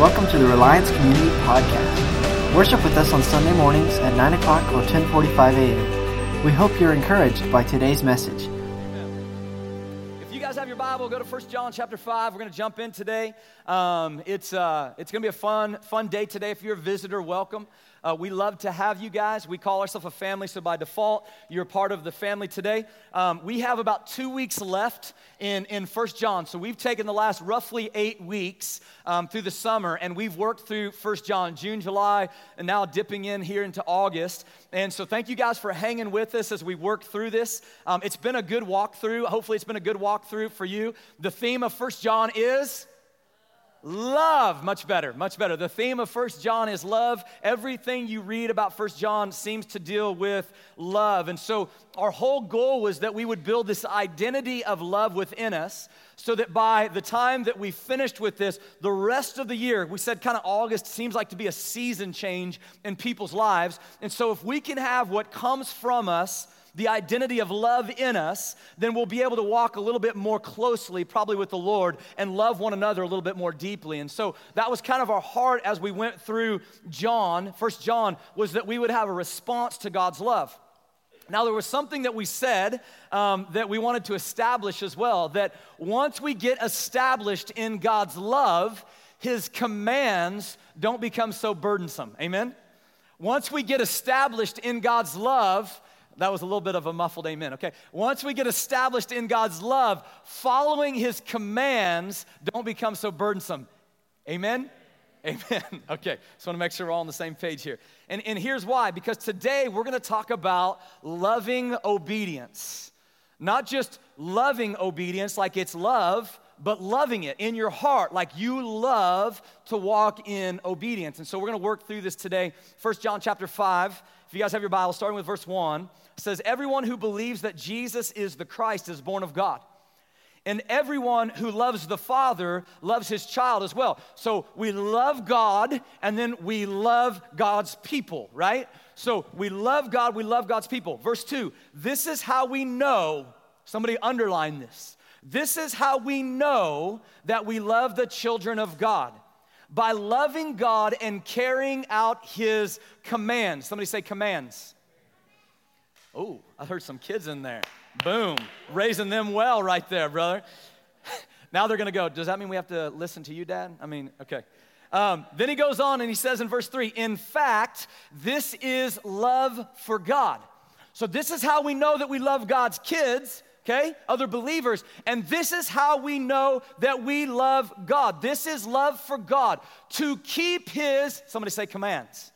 Welcome to the Reliance Community Podcast. Worship with us on Sunday mornings at 9 o'clock or 1045 a.m. We hope you're encouraged by today's message. If you guys have your Bible, go to 1 John chapter 5. We're going to jump in today. Um, it's uh, it's going to be a fun, fun day today. If you're a visitor, welcome. Uh, we love to have you guys. We call ourselves a family, so by default, you're part of the family today. Um, we have about two weeks left in, in 1 John. So we've taken the last roughly eight weeks um, through the summer, and we've worked through 1 John, June, July, and now dipping in here into August. And so thank you guys for hanging with us as we work through this. Um, it's been a good walkthrough. Hopefully, it's been a good walkthrough for you. The theme of 1 John is love much better much better. The theme of First john is love. Everything you read about First john seems to deal with love. And so our whole goal was that we would build this identity of love within us so that by the time that we finished with this the rest of the year we said kind of august seems like to be a season change in people's lives. And so if we can have what comes from us the identity of love in us, then we'll be able to walk a little bit more closely, probably with the Lord, and love one another a little bit more deeply. And so that was kind of our heart as we went through John, First John, was that we would have a response to God's love. Now, there was something that we said um, that we wanted to establish as well that once we get established in God's love, His commands don't become so burdensome. Amen? Once we get established in God's love, that was a little bit of a muffled amen, okay? Once we get established in God's love, following his commands don't become so burdensome. Amen? Amen. Okay, just want to make sure we're all on the same page here. And, and here's why because today we're going to talk about loving obedience. Not just loving obedience like it's love, but loving it in your heart like you love to walk in obedience. And so we're going to work through this today. First John chapter 5. If you guys have your Bible, starting with verse 1, says, Everyone who believes that Jesus is the Christ is born of God. And everyone who loves the Father loves his child as well. So we love God and then we love God's people, right? So we love God, we love God's people. Verse 2 This is how we know, somebody underline this. This is how we know that we love the children of God by loving God and carrying out his commands. Somebody say commands. Oh, I heard some kids in there. Boom. Raising them well right there, brother. now they're going to go, Does that mean we have to listen to you, Dad? I mean, okay. Um, then he goes on and he says in verse 3 In fact, this is love for God. So, this is how we know that we love God's kids, okay? Other believers. And this is how we know that we love God. This is love for God to keep his, somebody say commands.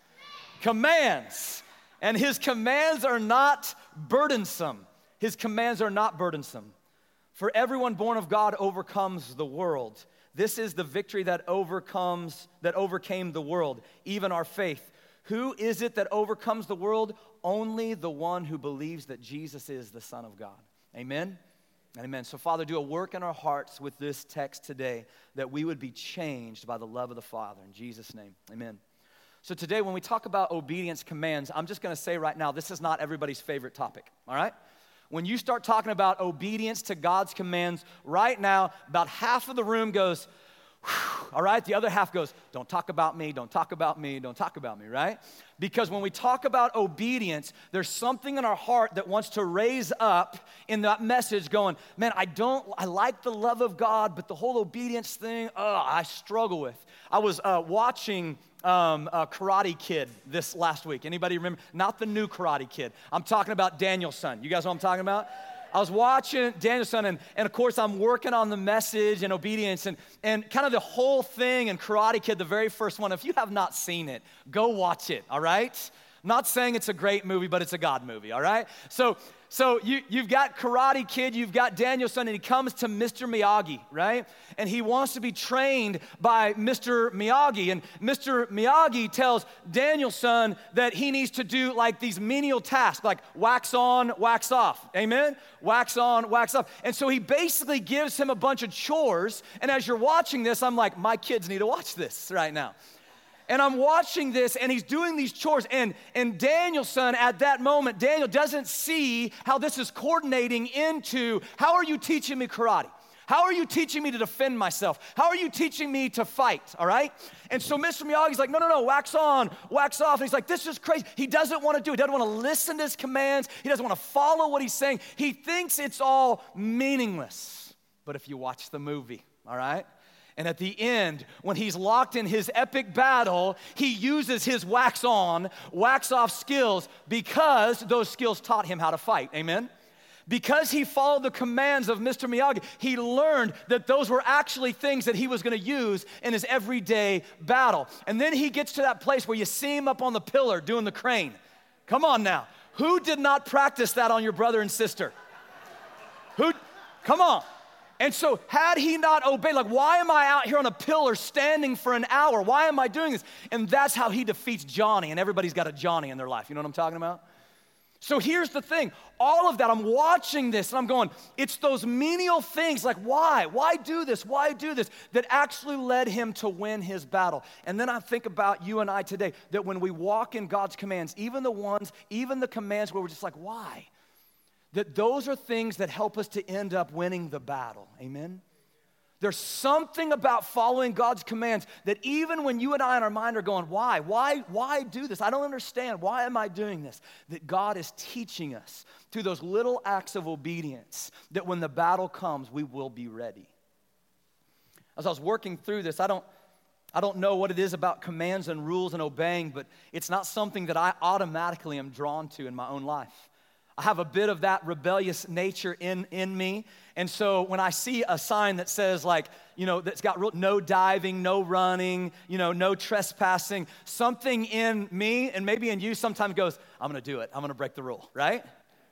Commands. And his commands are not burdensome. His commands are not burdensome. For everyone born of God overcomes the world. This is the victory that overcomes that overcame the world, even our faith. Who is it that overcomes the world? Only the one who believes that Jesus is the Son of God. Amen. Amen. So, Father, do a work in our hearts with this text today that we would be changed by the love of the Father. In Jesus' name, amen. So, today, when we talk about obedience commands, I'm just going to say right now, this is not everybody's favorite topic, all right? When you start talking about obedience to God's commands, right now, about half of the room goes, all right? The other half goes, don't talk about me, don't talk about me, don't talk about me, right? Because when we talk about obedience, there's something in our heart that wants to raise up in that message going, man, I don't, I like the love of God, but the whole obedience thing, oh, I struggle with. I was uh, watching um, Karate Kid this last week. Anybody remember? Not the new Karate Kid. I'm talking about Daniel-san. You guys know what I'm talking about? I was watching Daniel-san, and, and of course, I'm working on the message and obedience and, and kind of the whole thing in Karate Kid, the very first one. If you have not seen it, go watch it, all right? Not saying it's a great movie, but it's a God movie, all right? So so you, you've got Karate Kid, you've got Daniel-san, and he comes to Mr. Miyagi, right? And he wants to be trained by Mr. Miyagi. And Mr. Miyagi tells Daniel-san that he needs to do like these menial tasks, like wax on, wax off. Amen? Wax on, wax off. And so he basically gives him a bunch of chores. And as you're watching this, I'm like, my kids need to watch this right now. And I'm watching this, and he's doing these chores. And, and Daniel-san, at that moment, Daniel doesn't see how this is coordinating into how are you teaching me karate? How are you teaching me to defend myself? How are you teaching me to fight? All right? And so Mr. Miyagi's like, no, no, no, wax on, wax off. And he's like, this is crazy. He doesn't want to do it. He doesn't want to listen to his commands. He doesn't want to follow what he's saying. He thinks it's all meaningless. But if you watch the movie, all right? And at the end, when he's locked in his epic battle, he uses his wax on, wax off skills because those skills taught him how to fight. Amen? Because he followed the commands of Mr. Miyagi, he learned that those were actually things that he was gonna use in his everyday battle. And then he gets to that place where you see him up on the pillar doing the crane. Come on now. Who did not practice that on your brother and sister? Who? Come on. And so, had he not obeyed, like, why am I out here on a pillar standing for an hour? Why am I doing this? And that's how he defeats Johnny, and everybody's got a Johnny in their life. You know what I'm talking about? So here's the thing all of that, I'm watching this and I'm going, it's those menial things like, why? Why do this? Why do this? That actually led him to win his battle. And then I think about you and I today that when we walk in God's commands, even the ones, even the commands where we're just like, why? That those are things that help us to end up winning the battle. Amen? There's something about following God's commands that even when you and I in our mind are going, why? Why? Why do this? I don't understand. Why am I doing this? That God is teaching us through those little acts of obedience that when the battle comes, we will be ready. As I was working through this, I don't, I don't know what it is about commands and rules and obeying, but it's not something that I automatically am drawn to in my own life. I have a bit of that rebellious nature in, in me. And so when I see a sign that says, like, you know, that's got real, no diving, no running, you know, no trespassing, something in me and maybe in you sometimes goes, I'm gonna do it. I'm gonna break the rule, right?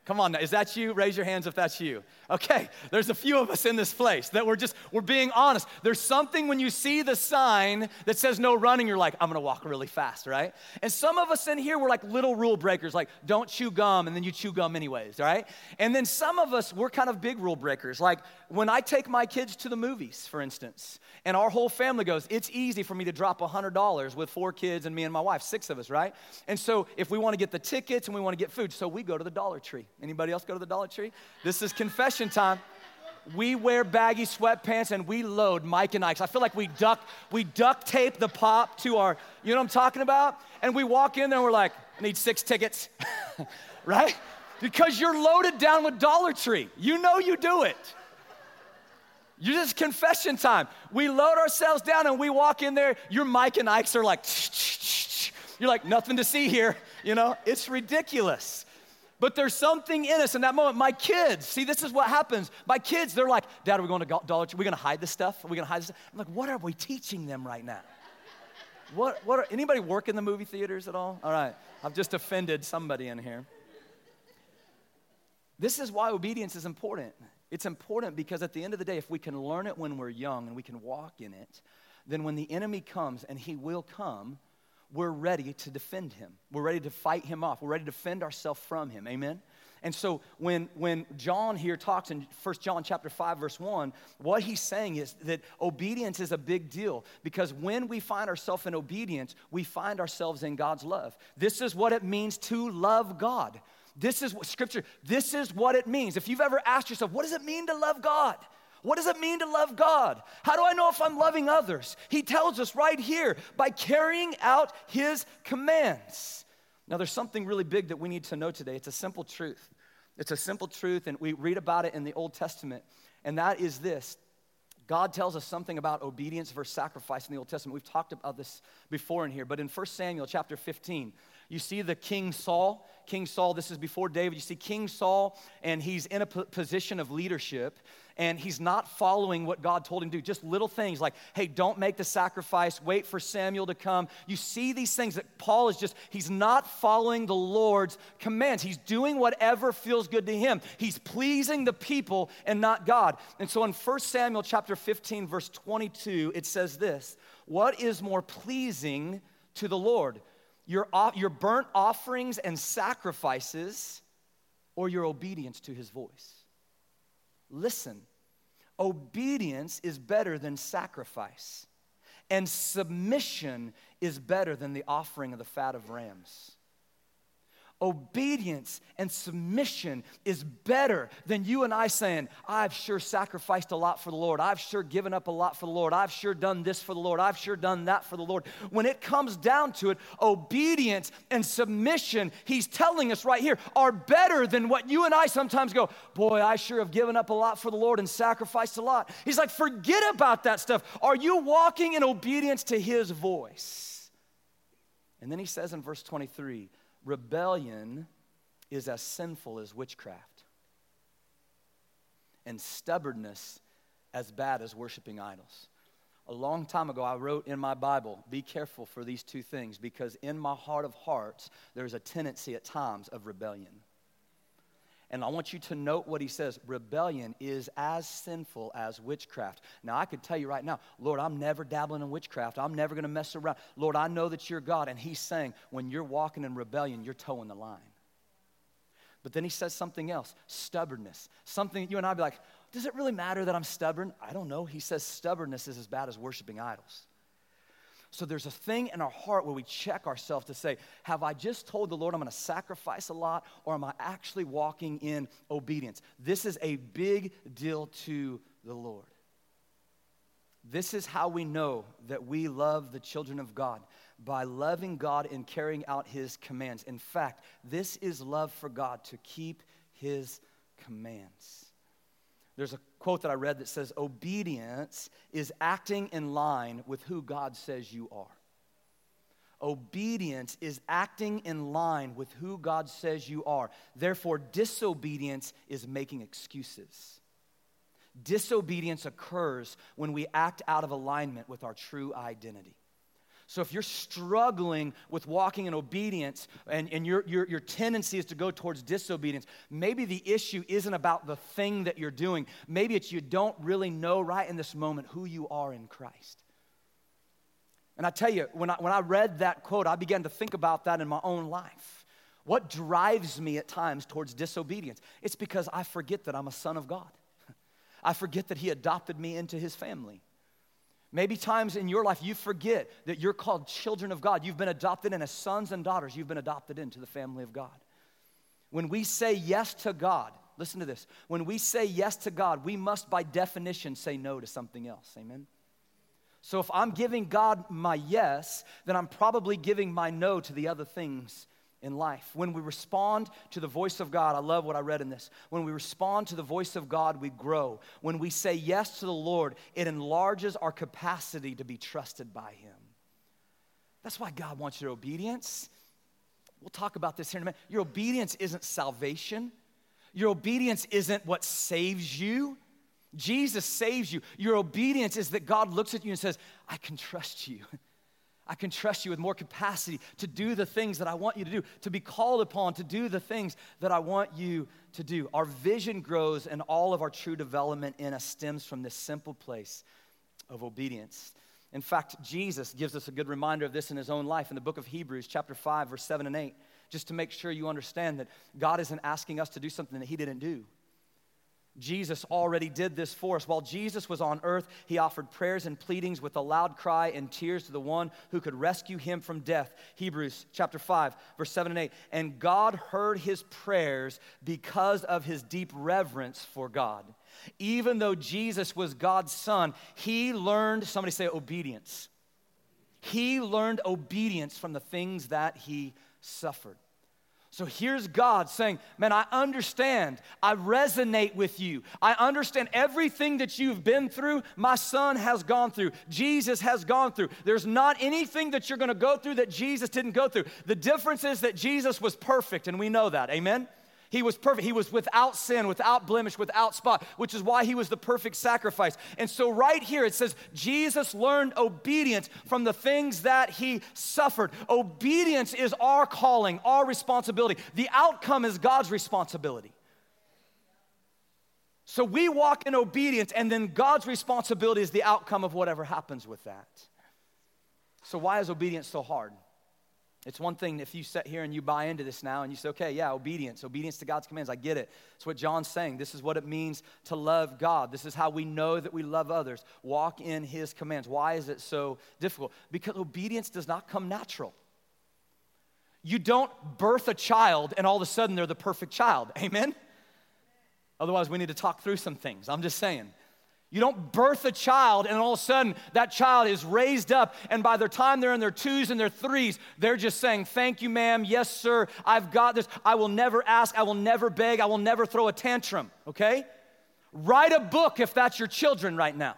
Come on now, is that you? Raise your hands if that's you. Okay, there's a few of us in this place that we're just, we're being honest. There's something when you see the sign that says no running, you're like, I'm gonna walk really fast, right? And some of us in here, we're like little rule breakers, like don't chew gum, and then you chew gum anyways, right? And then some of us, we're kind of big rule breakers. Like when I take my kids to the movies, for instance, and our whole family goes, it's easy for me to drop $100 with four kids and me and my wife, six of us, right? And so if we wanna get the tickets and we wanna get food, so we go to the Dollar Tree. Anybody else go to the Dollar Tree? This is confession time. We wear baggy sweatpants and we load Mike and Ike's. I feel like we duct, we duct tape the pop to our, you know what I'm talking about? And we walk in there and we're like, I need six tickets, right? Because you're loaded down with Dollar Tree. You know you do it. You just confession time. We load ourselves down and we walk in there. Your Mike and Ike's are like, you're like, nothing to see here. You know, it's ridiculous. But there's something in us in that moment. My kids, see, this is what happens. My kids, they're like, Dad, are we going to Dollar Tree? Are we going to hide this stuff? Are we going to hide this stuff? I'm like, what are we teaching them right now? What, what are, anybody work in the movie theaters at all? All right, I've just offended somebody in here. This is why obedience is important. It's important because at the end of the day, if we can learn it when we're young and we can walk in it, then when the enemy comes, and he will come, we're ready to defend him. We're ready to fight him off. We're ready to defend ourselves from him. Amen? And so when, when John here talks in 1 John chapter 5, verse 1, what he's saying is that obedience is a big deal because when we find ourselves in obedience, we find ourselves in God's love. This is what it means to love God. This is what scripture, this is what it means. If you've ever asked yourself, what does it mean to love God? What does it mean to love God? How do I know if I'm loving others? He tells us right here by carrying out His commands. Now, there's something really big that we need to know today. It's a simple truth. It's a simple truth, and we read about it in the Old Testament, and that is this God tells us something about obedience versus sacrifice in the Old Testament. We've talked about this before in here, but in 1 Samuel chapter 15, you see the King Saul. King Saul, this is before David. You see King Saul, and he's in a position of leadership, and he's not following what God told him to do. Just little things like, hey, don't make the sacrifice, wait for Samuel to come. You see these things that Paul is just, he's not following the Lord's commands. He's doing whatever feels good to him. He's pleasing the people and not God. And so in 1 Samuel chapter 15, verse 22, it says this What is more pleasing to the Lord? Your, your burnt offerings and sacrifices, or your obedience to his voice? Listen, obedience is better than sacrifice, and submission is better than the offering of the fat of rams. Obedience and submission is better than you and I saying, I've sure sacrificed a lot for the Lord. I've sure given up a lot for the Lord. I've sure done this for the Lord. I've sure done that for the Lord. When it comes down to it, obedience and submission, he's telling us right here, are better than what you and I sometimes go, Boy, I sure have given up a lot for the Lord and sacrificed a lot. He's like, Forget about that stuff. Are you walking in obedience to his voice? And then he says in verse 23, rebellion is as sinful as witchcraft, and stubbornness as bad as worshiping idols. A long time ago, I wrote in my Bible, be careful for these two things because in my heart of hearts, there's a tendency at times of rebellion. And I want you to note what he says rebellion is as sinful as witchcraft. Now, I could tell you right now, Lord, I'm never dabbling in witchcraft. I'm never going to mess around. Lord, I know that you're God. And he's saying, when you're walking in rebellion, you're toeing the line. But then he says something else stubbornness. Something you and I'd be like, does it really matter that I'm stubborn? I don't know. He says stubbornness is as bad as worshiping idols. So there's a thing in our heart where we check ourselves to say, Have I just told the Lord I'm going to sacrifice a lot, or am I actually walking in obedience? This is a big deal to the Lord. This is how we know that we love the children of God by loving God and carrying out His commands. In fact, this is love for God to keep His commands. There's a quote that I read that says, Obedience is acting in line with who God says you are. Obedience is acting in line with who God says you are. Therefore, disobedience is making excuses. Disobedience occurs when we act out of alignment with our true identity. So if you're struggling with walking in obedience and, and your, your, your tendency is to go towards disobedience, maybe the issue isn't about the thing that you're doing. Maybe it's you don't really know right in this moment who you are in Christ. And I tell you, when I, when I read that quote, I began to think about that in my own life. What drives me at times towards disobedience? It's because I forget that I'm a son of God. I forget that He adopted me into His family. Maybe times in your life you forget that you're called children of God. You've been adopted in as sons and daughters. You've been adopted into the family of God. When we say yes to God, listen to this. When we say yes to God, we must by definition say no to something else. Amen? So if I'm giving God my yes, then I'm probably giving my no to the other things in life. When we respond to the voice of God, I love what I read in this. When we respond to the voice of God, we grow. When we say yes to the Lord, it enlarges our capacity to be trusted by Him. That's why God wants your obedience. We'll talk about this here in a minute. Your obedience isn't salvation, your obedience isn't what saves you. Jesus saves you. Your obedience is that God looks at you and says, I can trust you. I can trust you with more capacity to do the things that I want you to do, to be called upon to do the things that I want you to do. Our vision grows and all of our true development in us stems from this simple place of obedience. In fact, Jesus gives us a good reminder of this in his own life in the book of Hebrews, chapter 5, verse 7 and 8, just to make sure you understand that God isn't asking us to do something that he didn't do. Jesus already did this for us. While Jesus was on earth, he offered prayers and pleadings with a loud cry and tears to the one who could rescue him from death. Hebrews chapter 5, verse 7 and 8. And God heard his prayers because of his deep reverence for God. Even though Jesus was God's son, he learned, somebody say obedience. He learned obedience from the things that he suffered. So here's God saying, Man, I understand. I resonate with you. I understand everything that you've been through, my son has gone through. Jesus has gone through. There's not anything that you're going to go through that Jesus didn't go through. The difference is that Jesus was perfect, and we know that. Amen? He was perfect. He was without sin, without blemish, without spot, which is why he was the perfect sacrifice. And so, right here, it says Jesus learned obedience from the things that he suffered. Obedience is our calling, our responsibility. The outcome is God's responsibility. So we walk in obedience, and then God's responsibility is the outcome of whatever happens with that. So, why is obedience so hard? It's one thing if you sit here and you buy into this now and you say, okay, yeah, obedience, obedience to God's commands. I get it. It's what John's saying. This is what it means to love God. This is how we know that we love others. Walk in His commands. Why is it so difficult? Because obedience does not come natural. You don't birth a child and all of a sudden they're the perfect child. Amen? Otherwise, we need to talk through some things. I'm just saying. You don't birth a child and all of a sudden that child is raised up, and by the time they're in their twos and their threes, they're just saying, Thank you, ma'am. Yes, sir. I've got this. I will never ask. I will never beg. I will never throw a tantrum. Okay? Write a book if that's your children right now.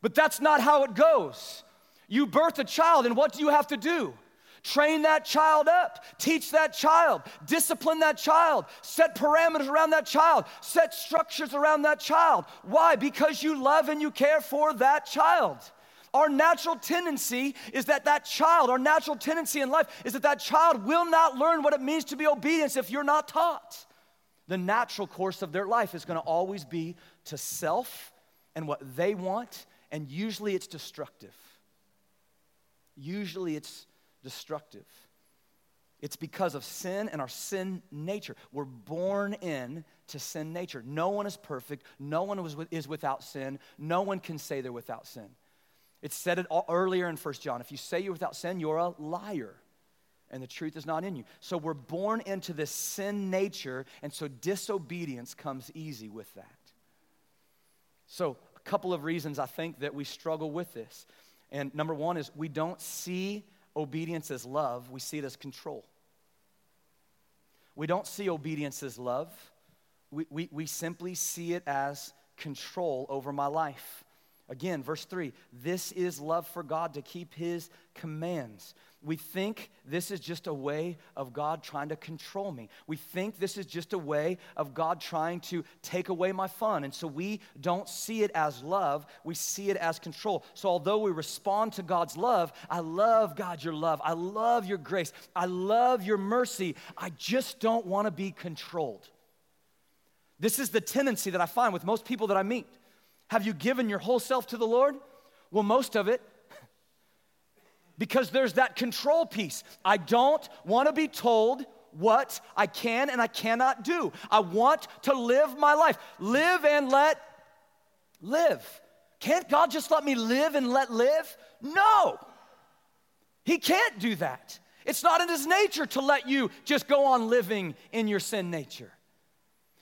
But that's not how it goes. You birth a child, and what do you have to do? Train that child up, teach that child, discipline that child, set parameters around that child, set structures around that child. Why? Because you love and you care for that child. Our natural tendency is that that child, our natural tendency in life is that that child will not learn what it means to be obedience if you're not taught. The natural course of their life is going to always be to self and what they want, and usually it's destructive. Usually it's destructive. It's because of sin and our sin nature. We're born in to sin nature. No one is perfect. No one is without sin. No one can say they're without sin. It said it earlier in 1 John. If you say you're without sin, you're a liar and the truth is not in you. So we're born into this sin nature, and so disobedience comes easy with that. So, a couple of reasons I think that we struggle with this. And number one is we don't see obedience as love, we see it as control. We don't see obedience as love, we, we, we simply see it as control over my life. Again, verse 3 this is love for God to keep his commands. We think this is just a way of God trying to control me. We think this is just a way of God trying to take away my fun. And so we don't see it as love, we see it as control. So although we respond to God's love, I love God, your love. I love your grace. I love your mercy. I just don't want to be controlled. This is the tendency that I find with most people that I meet. Have you given your whole self to the Lord? Well, most of it because there's that control piece. I don't want to be told what I can and I cannot do. I want to live my life. Live and let live. Can't God just let me live and let live? No. He can't do that. It's not in his nature to let you just go on living in your sin nature.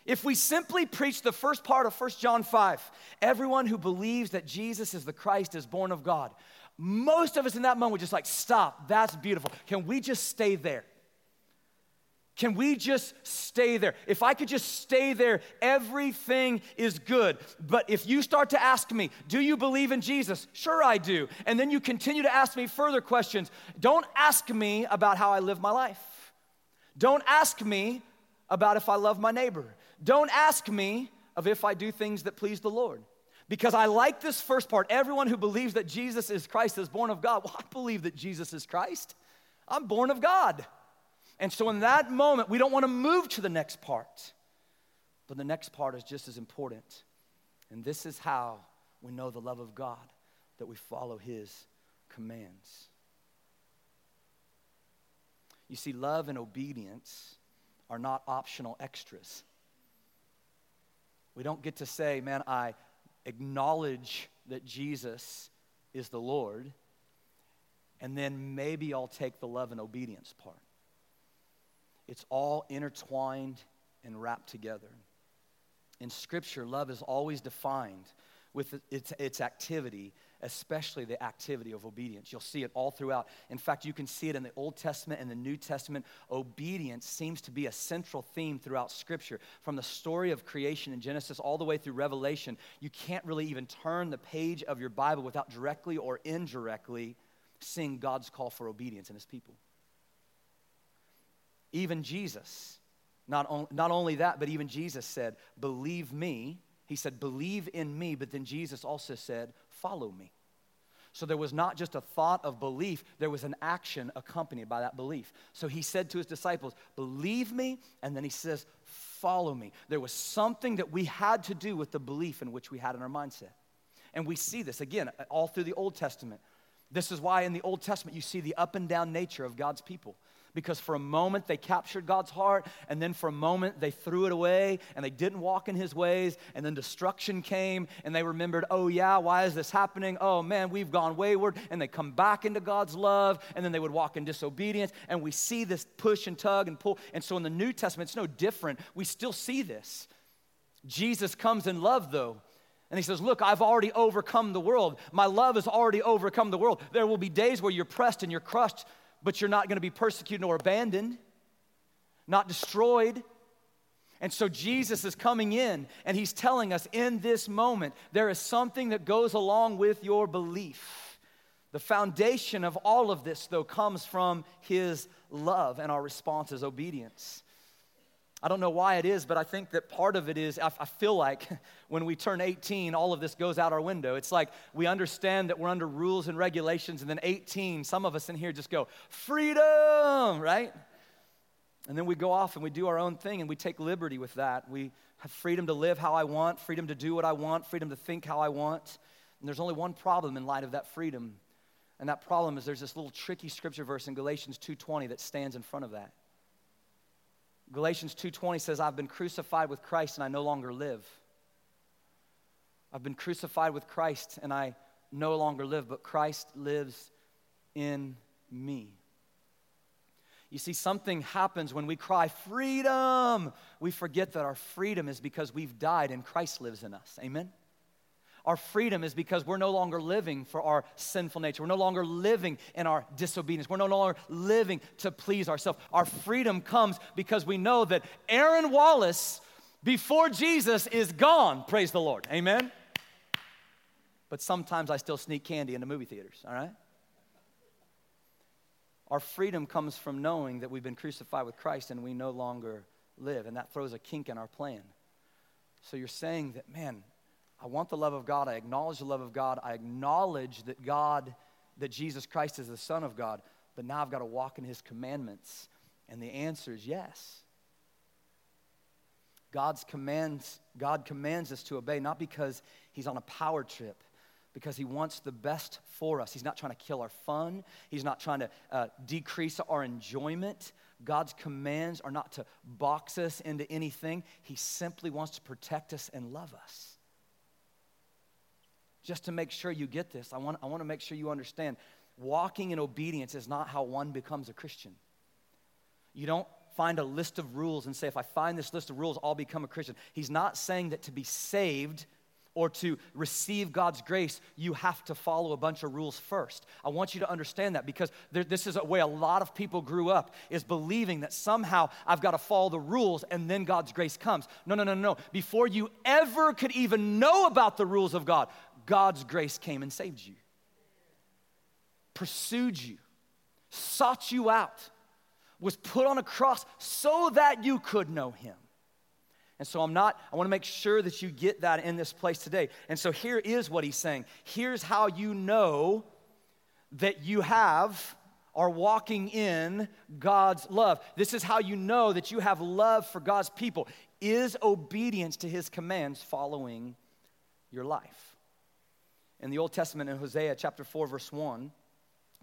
If we simply preach the first part of 1 John 5, everyone who believes that Jesus is the Christ is born of God. Most of us in that moment were just like, stop, that's beautiful. Can we just stay there? Can we just stay there? If I could just stay there, everything is good. But if you start to ask me, do you believe in Jesus? Sure, I do. And then you continue to ask me further questions. Don't ask me about how I live my life. Don't ask me about if I love my neighbor. Don't ask me of if I do things that please the Lord. Because I like this first part. Everyone who believes that Jesus is Christ is born of God. Well, I believe that Jesus is Christ. I'm born of God. And so in that moment, we don't want to move to the next part. But the next part is just as important. And this is how we know the love of God that we follow his commands. You see, love and obedience are not optional extras. We don't get to say, man, I acknowledge that Jesus is the Lord, and then maybe I'll take the love and obedience part. It's all intertwined and wrapped together. In Scripture, love is always defined with its, its activity especially the activity of obedience. You'll see it all throughout. In fact, you can see it in the Old Testament and the New Testament. Obedience seems to be a central theme throughout Scripture. From the story of creation in Genesis all the way through Revelation, you can't really even turn the page of your Bible without directly or indirectly seeing God's call for obedience in His people. Even Jesus, not, on, not only that, but even Jesus said, Believe me. He said, Believe in me. But then Jesus also said, follow me. So there was not just a thought of belief, there was an action accompanied by that belief. So he said to his disciples, Believe me, and then he says, Follow me. There was something that we had to do with the belief in which we had in our mindset. And we see this again all through the Old Testament. This is why in the Old Testament you see the up and down nature of God's people. Because for a moment they captured God's heart, and then for a moment they threw it away and they didn't walk in His ways, and then destruction came, and they remembered, oh yeah, why is this happening? Oh man, we've gone wayward, and they come back into God's love, and then they would walk in disobedience, and we see this push and tug and pull. And so in the New Testament, it's no different. We still see this. Jesus comes in love, though. And he says, Look, I've already overcome the world. My love has already overcome the world. There will be days where you're pressed and you're crushed but you're not going to be persecuted or abandoned, not destroyed. And so Jesus is coming in and he's telling us in this moment there is something that goes along with your belief. The foundation of all of this, though, comes from his love, and our response is obedience. I don't know why it is, but I think that part of it is I, I, feel like when we turn 18, all of this goes out our window. It's like we understand that we're under rules and regulations, and then 18, some of us in here just go, freedom, right? And then we go off and we do our own thing and we take liberty with that. We have freedom to live how I want, freedom to do what I want, freedom to think how I want. And there's only one problem in light of that freedom. And that problem is there's this little tricky scripture verse in Galatians 2:20 that stands in front of that. Galatians 2:20 says, "I've been crucified with Christ and I no longer live." I've been crucified with Christ and I no longer live, but Christ lives in me. You see, something happens when we cry, freedom. We forget that our freedom is because we've died and Christ lives in us. Amen? Our freedom is because we're no longer living for our sinful nature. We're no longer living in our disobedience. We're no longer living to please ourselves. Our freedom comes because we know that Aaron Wallace, before Jesus, is gone. Praise the Lord. Amen? But sometimes I still sneak candy into movie theaters, all right? Our freedom comes from knowing that we've been crucified with Christ and we no longer live. And that throws a kink in our plan. So you're saying that, man, I want the love of God. I acknowledge the love of God. I acknowledge that God, that Jesus Christ is the Son of God. But now I've got to walk in His commandments. And the answer is yes. God's commands, God commands us to obey, not because He's on a power trip, because He wants the best for us. He's not trying to kill our fun, He's not trying to uh, decrease our enjoyment. God's commands are not to box us into anything, He simply wants to protect us and love us just to make sure you get this, I want, I want to make sure you understand walking in obedience is not how one becomes a Christian. You don't find a list of rules and say, if I find this list of rules, I'll become a Christian. He's not saying that to be saved, or to receive God's grace, you have to follow a bunch of rules first. I want you to understand that because there, this is a way a lot of people grew up is believing that somehow I've got to follow the rules and then God's grace comes. No, no, no, no. Before you ever could even know about the rules of God, God's grace came and saved you, pursued you, sought you out, was put on a cross so that you could know Him. And so I'm not, I want to make sure that you get that in this place today. And so here is what he's saying. Here's how you know that you have are walking in God's love. This is how you know that you have love for God's people. Is obedience to his commands following your life? In the Old Testament, in Hosea chapter 4, verse 1,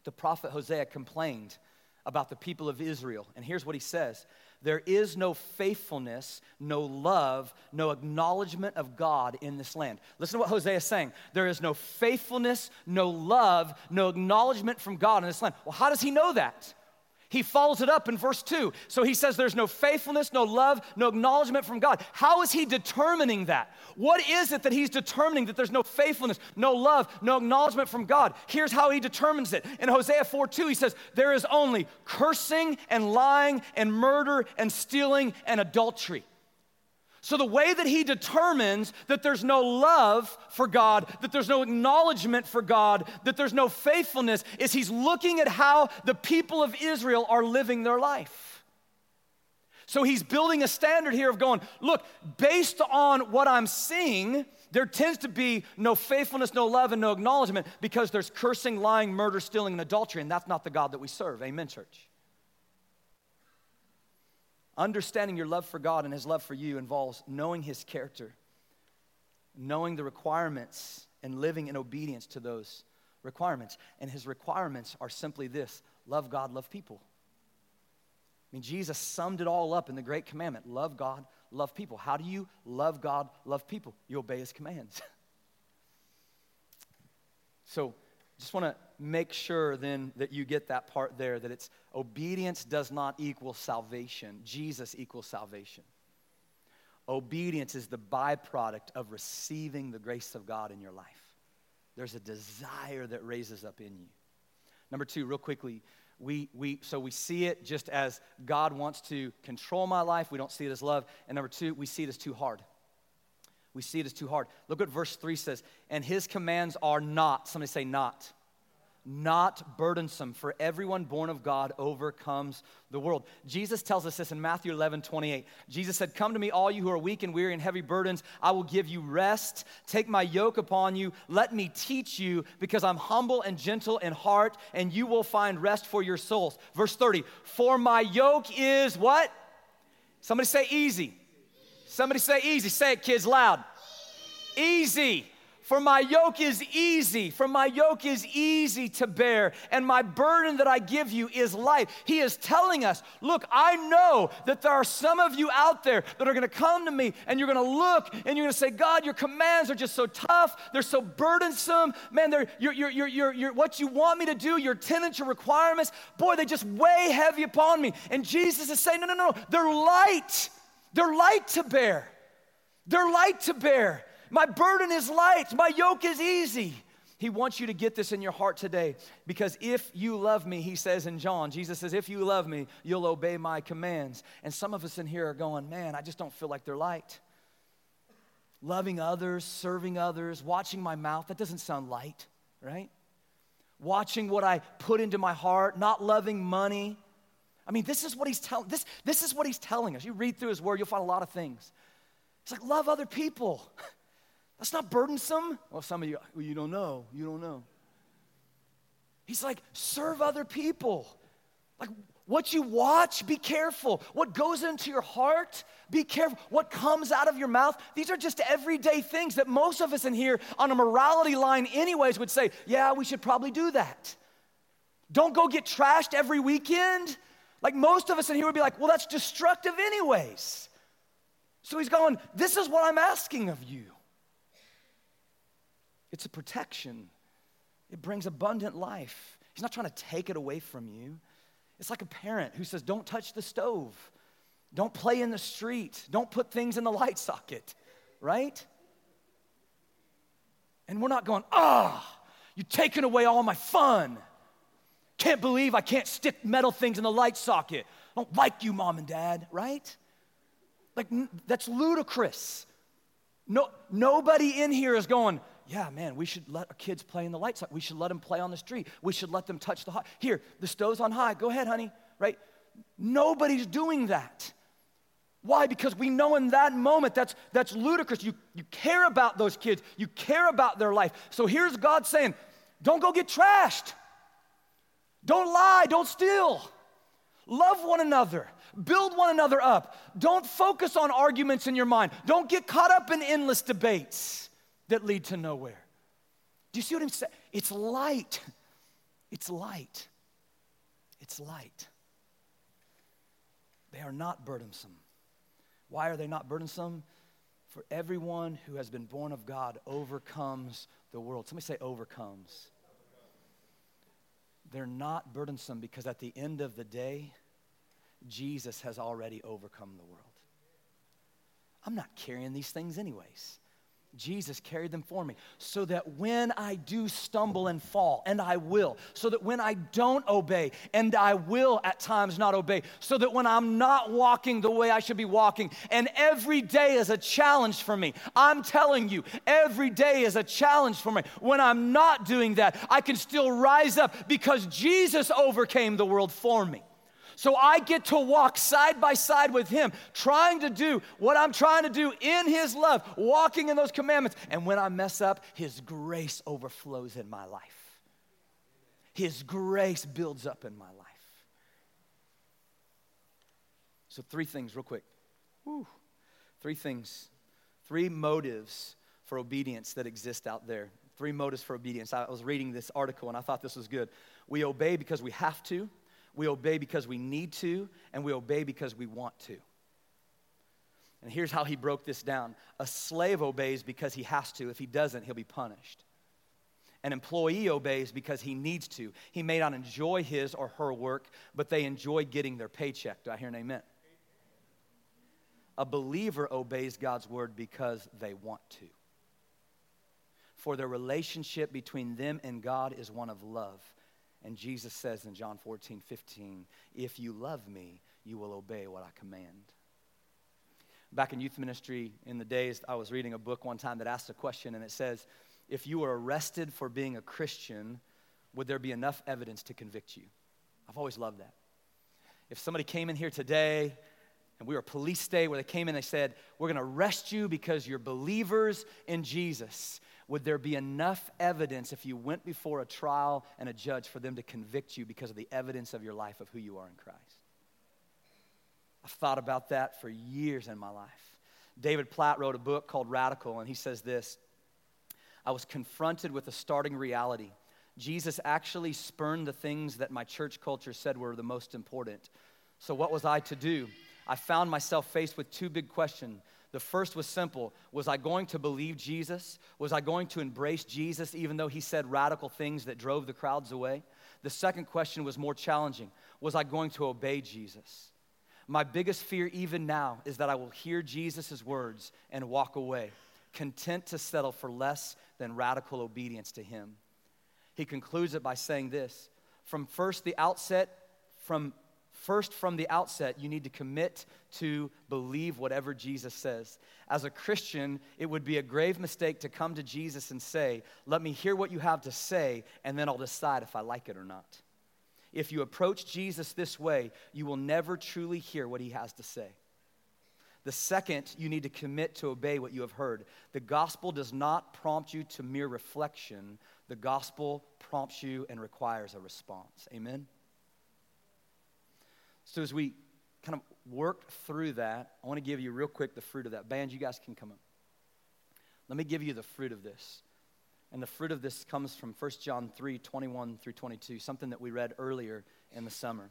the prophet Hosea complained about the people of Israel. And here's what he says there is no faithfulness, no love, no acknowledgement of God in this land. Listen to what Hosea is saying. There is no faithfulness, no love, no acknowledgement from God in this land. Well, how does he know that? He follows it up in verse 2. So he says there's no faithfulness, no love, no acknowledgement from God. How is he determining that? What is it that he's determining that there's no faithfulness, no love, no acknowledgement from God? Here's how he determines it. In Hosea 4 2, he says, There is only cursing and lying and murder and stealing and adultery. So, the way that he determines that there's no love for God, that there's no acknowledgement for God, that there's no faithfulness, is he's looking at how the people of Israel are living their life. So, he's building a standard here of going, look, based on what I'm seeing, there tends to be no faithfulness, no love, and no acknowledgement because there's cursing, lying, murder, stealing, and adultery, and that's not the God that we serve. Amen, church. Understanding your love for God and His love for you involves knowing His character, knowing the requirements, and living in obedience to those requirements. And His requirements are simply this love God, love people. I mean, Jesus summed it all up in the great commandment love God, love people. How do you love God, love people? You obey his commands. so, just want to make sure then that you get that part there that it's obedience does not equal salvation, Jesus equals salvation. Obedience is the byproduct of receiving the grace of God in your life. There's a desire that raises up in you. Number two, real quickly, we, we, so we see it just as God wants to control my life. We don't see it as love. And number two, we see it as too hard. We see it as too hard. Look what verse 3 says. And his commands are not, somebody say, not not burdensome, for everyone born of God overcomes the world. Jesus tells us this in Matthew 11, 28. Jesus said, Come to me, all you who are weak and weary and heavy burdens. I will give you rest. Take my yoke upon you. Let me teach you, because I'm humble and gentle in heart, and you will find rest for your souls. Verse 30, For my yoke is what? Somebody say easy. Somebody say easy. Say it, kids, loud. Easy. For my yoke is easy, for my yoke is easy to bear, and my burden that I give you is light. He is telling us, look, I know that there are some of you out there that are gonna come to me and you're gonna look and you're gonna say, God, your commands are just so tough, they're so burdensome. Man, they're, you're, you're, you're, you're, what you want me to do, your tenets, your requirements, boy, they just weigh heavy upon me. And Jesus is saying, no, no, no, they're light. They're light to bear. They're light to bear. My burden is light, my yoke is easy. He wants you to get this in your heart today because if you love me, he says in John, Jesus says, if you love me, you'll obey my commands. And some of us in here are going, man, I just don't feel like they're light. Loving others, serving others, watching my mouth, that doesn't sound light, right? Watching what I put into my heart, not loving money. I mean, this is what he's telling this, this is what he's telling us. You read through his word, you'll find a lot of things. It's like love other people. That's not burdensome. Well, some of you, well, you don't know. You don't know. He's like, serve other people. Like, what you watch, be careful. What goes into your heart, be careful. What comes out of your mouth, these are just everyday things that most of us in here on a morality line, anyways, would say, yeah, we should probably do that. Don't go get trashed every weekend. Like most of us in here would be like, well, that's destructive, anyways. So he's going, this is what I'm asking of you. It's a protection, it brings abundant life. He's not trying to take it away from you. It's like a parent who says, Don't touch the stove, don't play in the street, don't put things in the light socket, right? And we're not going, Ah, oh, you're taking away all my fun. Can't believe I can't stick metal things in the light socket. I don't like you, mom and dad, right? Like, that's ludicrous. No, nobody in here is going, yeah, man, we should let our kids play in the light side. We should let them play on the street. We should let them touch the hot. Here, the stove's on high. Go ahead, honey, right? Nobody's doing that. Why? Because we know in that moment that's, that's ludicrous. You, you care about those kids, you care about their life. So here's God saying, don't go get trashed. Don't lie, don't steal. Love one another. Build one another up. Don't focus on arguments in your mind. Don't get caught up in endless debates that lead to nowhere. Do you see what I'm saying? It's light. It's light. It's light. They are not burdensome. Why are they not burdensome? For everyone who has been born of God overcomes the world. Somebody say overcomes. They're not burdensome because at the end of the day, Jesus has already overcome the world. I'm not carrying these things, anyways. Jesus carried them for me so that when I do stumble and fall, and I will, so that when I don't obey, and I will at times not obey, so that when I'm not walking the way I should be walking, and every day is a challenge for me. I'm telling you, every day is a challenge for me. When I'm not doing that, I can still rise up because Jesus overcame the world for me. So I get to walk side by side with Him, trying to do what I'm trying to do in His love, walking in those commandments. And when I mess up, His grace overflows in my life. His grace builds up in my life. So, three things, real quick. Three things, three motives for obedience that exist out there. Three motives for obedience. I was reading this article and I thought this was good. We obey because we have to We obey because we need to, and we obey because we want to. And here's how he broke this down a slave obeys because he has to. If he doesn't, he'll be punished. An employee obeys because he needs to. He may not enjoy his or her work, but they enjoy getting their paycheck. Do I hear an amen? A believer obeys God's word because they want to. For the relationship between them and God is one of love. And Jesus says in John 14, 15, If you love me, you will obey what I command. Back in youth ministry in the days, I was reading a book one time that asked a question, and it says, If you were arrested for being a Christian, would there be enough evidence to convict you? I've always loved that. If somebody came in here today and we were a police state where they came in and they said, We're going to arrest you because you're believers in Jesus. Would there be enough evidence if you went before a trial and a judge for them to convict you because of the evidence of your life of who you are in Christ? I've thought about that for years in my life. David Platt wrote a book called Radical, and he says this I was confronted with a starting reality. Jesus actually spurned the things that my church culture said were the most important. So, what was I to do? I found myself faced with two big questions. The first was simple Was I going to believe Jesus? Was I going to embrace Jesus even though he said radical things that drove the crowds away? The second question was more challenging Was I going to obey Jesus? My biggest fear, even now, is that I will hear Jesus' words and walk away, content to settle for less than radical obedience to Him. He concludes it by saying this From first the outset, from first from the outset, you need to commit to believe whatever Jesus says. As a Christian, it would be a grave mistake to come to Jesus and say, Let me hear what you have to say, and then I'll decide if I like it or not. If you approach Jesus this way, you will never truly hear what he has to say. The second, you need to commit to obey what you have heard. The gospel does not prompt you to mere reflection, the gospel prompts you and requires a response. Amen? So, as we kind of work through that, I want to give you real quick the fruit of that. Band, you guys can come up. Let me give you the fruit of this. And the fruit of this comes from 1 John 3 21 through 22, something that we read earlier in the summer.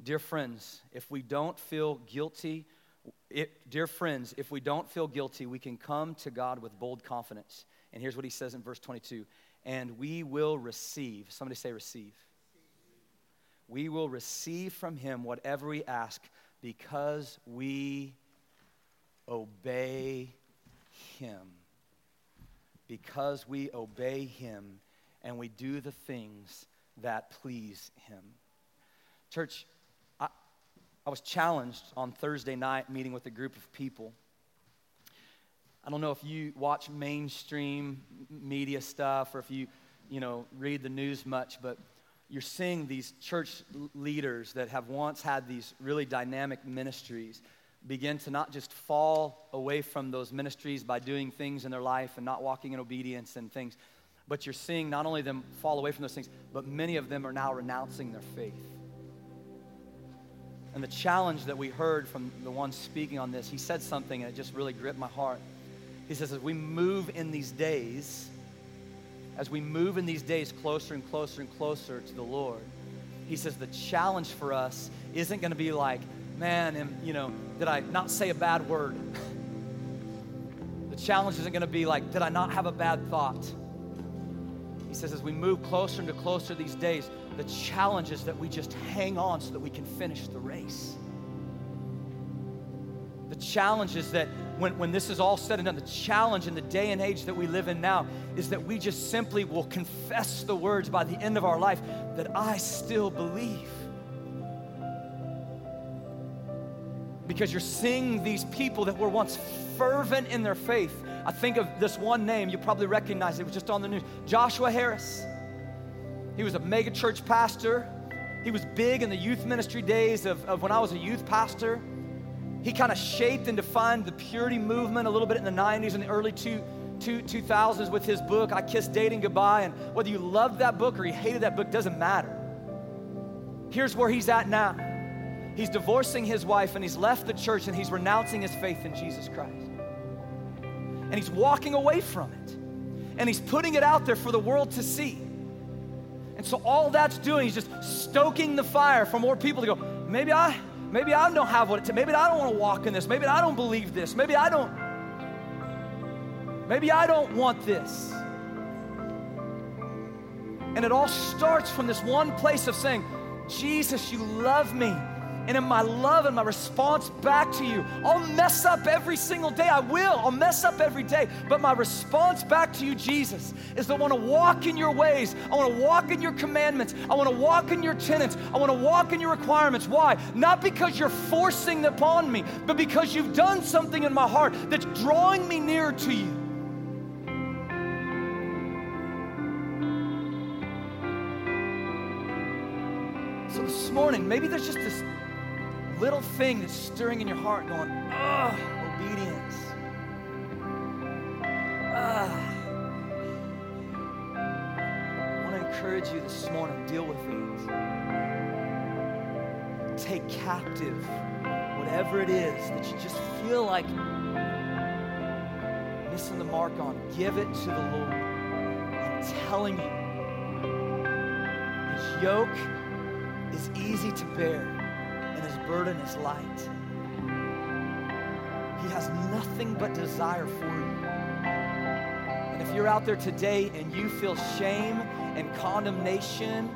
Dear friends, if we don't feel guilty, it, dear friends, if we don't feel guilty, we can come to God with bold confidence. And here's what he says in verse 22 and we will receive. Somebody say, receive. We will receive from him whatever we ask because we obey him because we obey Him and we do the things that please Him. Church, I, I was challenged on Thursday night meeting with a group of people. I don't know if you watch mainstream media stuff or if you, you know, read the news much, but you're seeing these church leaders that have once had these really dynamic ministries begin to not just fall away from those ministries by doing things in their life and not walking in obedience and things, but you're seeing not only them fall away from those things, but many of them are now renouncing their faith. And the challenge that we heard from the one speaking on this, he said something and it just really gripped my heart. He says, as we move in these days, as we move in these days closer and closer and closer to the Lord, he says the challenge for us isn't going to be like, man, you know, did I not say a bad word? the challenge isn't going to be like, did I not have a bad thought? He says, as we move closer and closer these days, the challenge is that we just hang on so that we can finish the race. The challenge is that when, when this is all said and done, the challenge in the day and age that we live in now is that we just simply will confess the words by the end of our life that I still believe. because you're seeing these people that were once fervent in their faith. I think of this one name, you probably recognize it, it was just on the news Joshua Harris. He was a mega church pastor. He was big in the youth ministry days of, of when I was a youth pastor. He kind of shaped and defined the purity movement a little bit in the 90s and the early two, two, 2000s with his book, I Kissed Dating Goodbye. And whether you loved that book or you hated that book doesn't matter. Here's where he's at now. He's divorcing his wife and he's left the church and he's renouncing his faith in Jesus Christ. And he's walking away from it. And he's putting it out there for the world to see. And so all that's doing is just stoking the fire for more people to go, maybe I, maybe I don't have what it takes. Maybe I don't want to walk in this. Maybe I don't believe this. Maybe I don't, maybe I don't want this. And it all starts from this one place of saying, Jesus, you love me. And in my love and my response back to you, I'll mess up every single day. I will. I'll mess up every day. But my response back to you, Jesus, is I want to walk in your ways. I want to walk in your commandments. I want to walk in your tenets. I want to walk in your requirements. Why? Not because you're forcing them upon me, but because you've done something in my heart that's drawing me nearer to you. So this morning, maybe there's just this little thing that's stirring in your heart going, ugh, obedience. I want to encourage you this morning, deal with it. Take captive whatever it is that you just feel like missing the mark on. Give it to the Lord. I'm telling you, His yoke is easy to bear and his burden is light. He has nothing but desire for you. And if you're out there today and you feel shame and condemnation,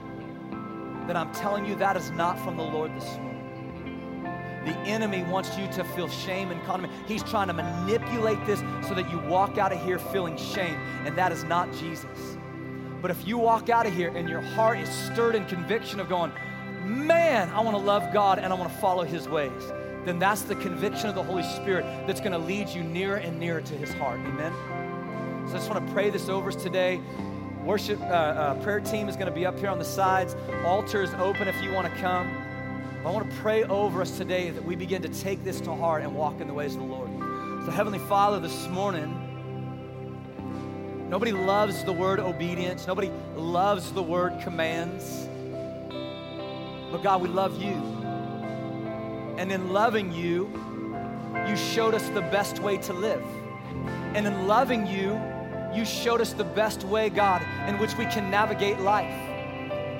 then I'm telling you that is not from the Lord this morning. The enemy wants you to feel shame and condemnation. He's trying to manipulate this so that you walk out of here feeling shame, and that is not Jesus. But if you walk out of here and your heart is stirred in conviction of going, man, I want to love God and I want to follow His ways, then that's the conviction of the Holy Spirit that's going to lead you nearer and nearer to His heart. Amen? So I just want to pray this over us today. Worship uh, uh, prayer team is going to be up here on the sides. Altar is open if you want to come. I want to pray over us today that we begin to take this to heart and walk in the ways of the Lord. So, Heavenly Father, this morning, nobody loves the word obedience, nobody loves the word commands. But God, we love you. And in loving you, you showed us the best way to live. And in loving you, you showed us the best way, God, in which we can navigate life.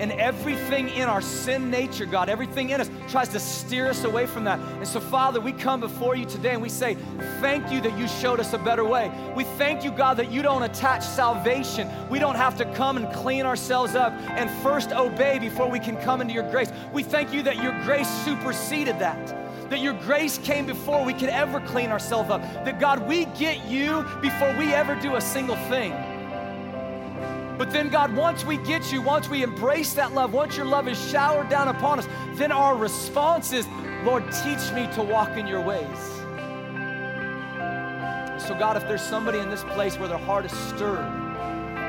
And everything in our sin nature, God, everything in us tries to steer us away from that. And so, Father, we come before you today and we say, Thank you that you showed us a better way. We thank you, God, that you don't attach salvation. We don't have to come and clean ourselves up and first obey before we can come into your grace. We thank you that your grace superseded that that your grace came before we could ever clean ourselves up. That God, we get you before we ever do a single thing. But then, God, once we get you, once we embrace that love, once your love is showered down upon us, then our response is, Lord, teach me to walk in your ways. So, God, if there's somebody in this place where their heart is stirred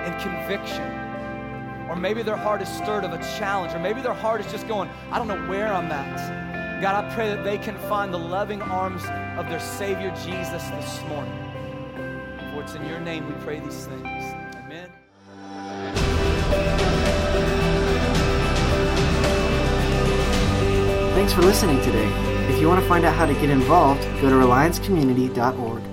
in conviction, or maybe their heart is stirred of a challenge, or maybe their heart is just going, I don't know where I'm at. God, I pray that they can find the loving arms of their Savior Jesus this morning. For it's in your name we pray these things. Thanks for listening today. If you want to find out how to get involved, go to reliancecommunity.org.